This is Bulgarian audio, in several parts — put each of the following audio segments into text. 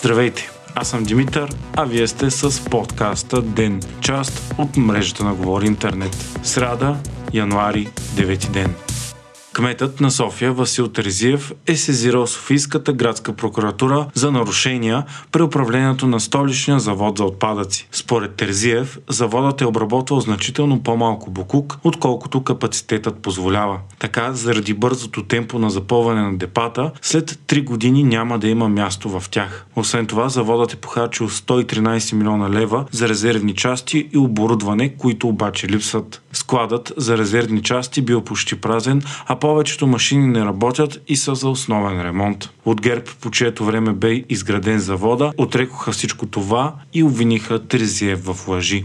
Здравейте! Аз съм Димитър, а вие сте с подкаста Ден, част от мрежата на Говори Интернет. Сряда, януари, 9 ден. Кметът на София Васил Терзиев е сезирал Софийската градска прокуратура за нарушения при управлението на столичния завод за отпадъци. Според Терзиев, заводът е обработвал значително по-малко букук, отколкото капацитетът позволява. Така, заради бързото темпо на запълване на депата, след 3 години няма да има място в тях. Освен това, заводът е похарчил 113 милиона лева за резервни части и оборудване, които обаче липсват. Складът за резервни части бил почти празен, а повечето машини не работят и са за основен ремонт. От ГЕРБ, по чието време бе изграден завода, отрекоха всичко това и обвиниха Трезиев в лъжи.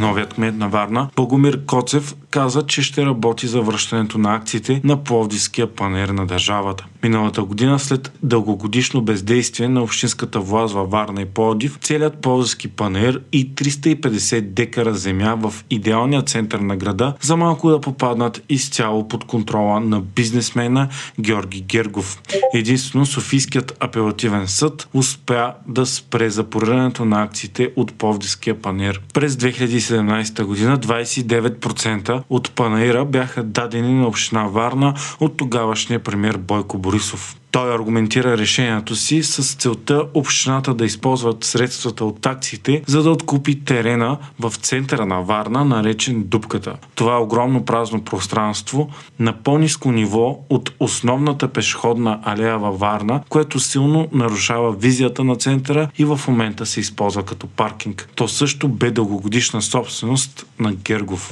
Новият кмет на Варна, Богомир Коцев, каза, че ще работи за връщането на акциите на Пловдивския панер на държавата. Миналата година, след дългогодишно бездействие на общинската власт във Варна и Пловдив, целият Пловдивски панер и 350 декара земя в идеалния център на града за малко да попаднат изцяло под контрола на бизнесмена Георги Гергов. Единствено Софийският апелативен съд успя да спре запорирането на акциите от Пловдивския панер. През 2017 година 29% от Панаира бяха дадени на община Варна от тогавашния премьер Бойко Борисов. Той аргументира решението си с целта общината да използват средствата от таксите, за да откупи терена в центъра на Варна, наречен Дупката. Това е огромно празно пространство на по-низко ниво от основната пешеходна алея във Варна, което силно нарушава визията на центъра и в момента се използва като паркинг. То също бе дългогодишна собственост на Гергов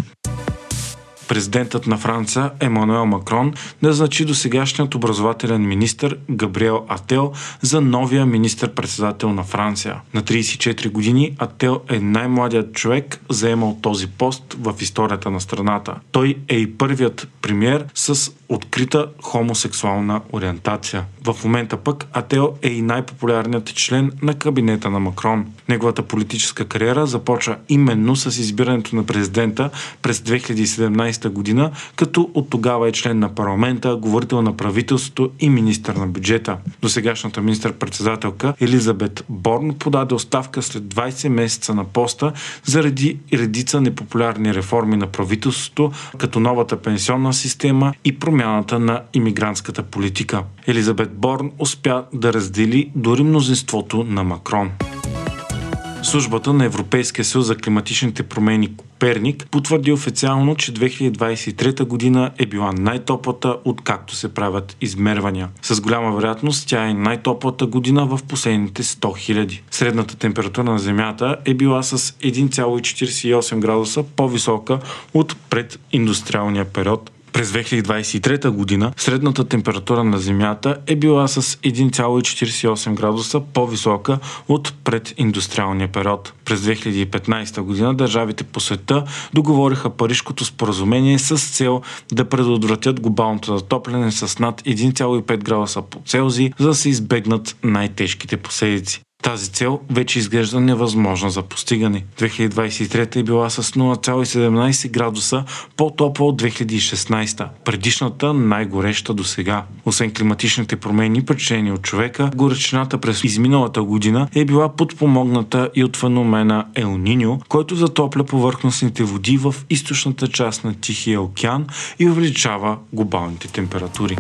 президентът на Франция Емануел Макрон назначи до сегашният образователен министр Габриел Ател за новия министр-председател на Франция. На 34 години Ател е най-младият човек, заемал този пост в историята на страната. Той е и първият премьер с открита хомосексуална ориентация. В момента пък Ател е и най-популярният член на кабинета на Макрон. Неговата политическа кариера започва именно с избирането на президента през 2017 година, като от тогава е член на парламента, говорител на правителството и министър на бюджета. До сегашната министър-председателка Елизабет Борн подаде оставка след 20 месеца на поста заради редица непопулярни реформи на правителството, като новата пенсионна система и промяната на иммигрантската политика. Елизабет Борн успя да раздели дори мнозинството на Макрон. Службата на Европейския съюз за климатичните промени Коперник потвърди официално, че 2023 година е била най-топлата, откакто се правят измервания. С голяма вероятност тя е най-топлата година в последните 100 000. Средната температура на Земята е била с 1,48 градуса по-висока от прединдустриалния период през 2023 година средната температура на Земята е била с 1,48 градуса по-висока от прединдустриалния период. През 2015 година държавите по света договориха Парижкото споразумение с цел да предотвратят глобалното затопляне с над 1,5 градуса по Целзий, за да се избегнат най-тежките последици. Тази цел вече изглежда невъзможна за постигане. 2023 е била с 0,17 градуса по-топла от 2016, предишната най-гореща до сега. Освен климатичните промени, причинени от човека, горечината през изминалата година е била подпомогната и от феномена Ел Ниньо, който затопля повърхностните води в източната част на Тихия океан и увеличава глобалните температури.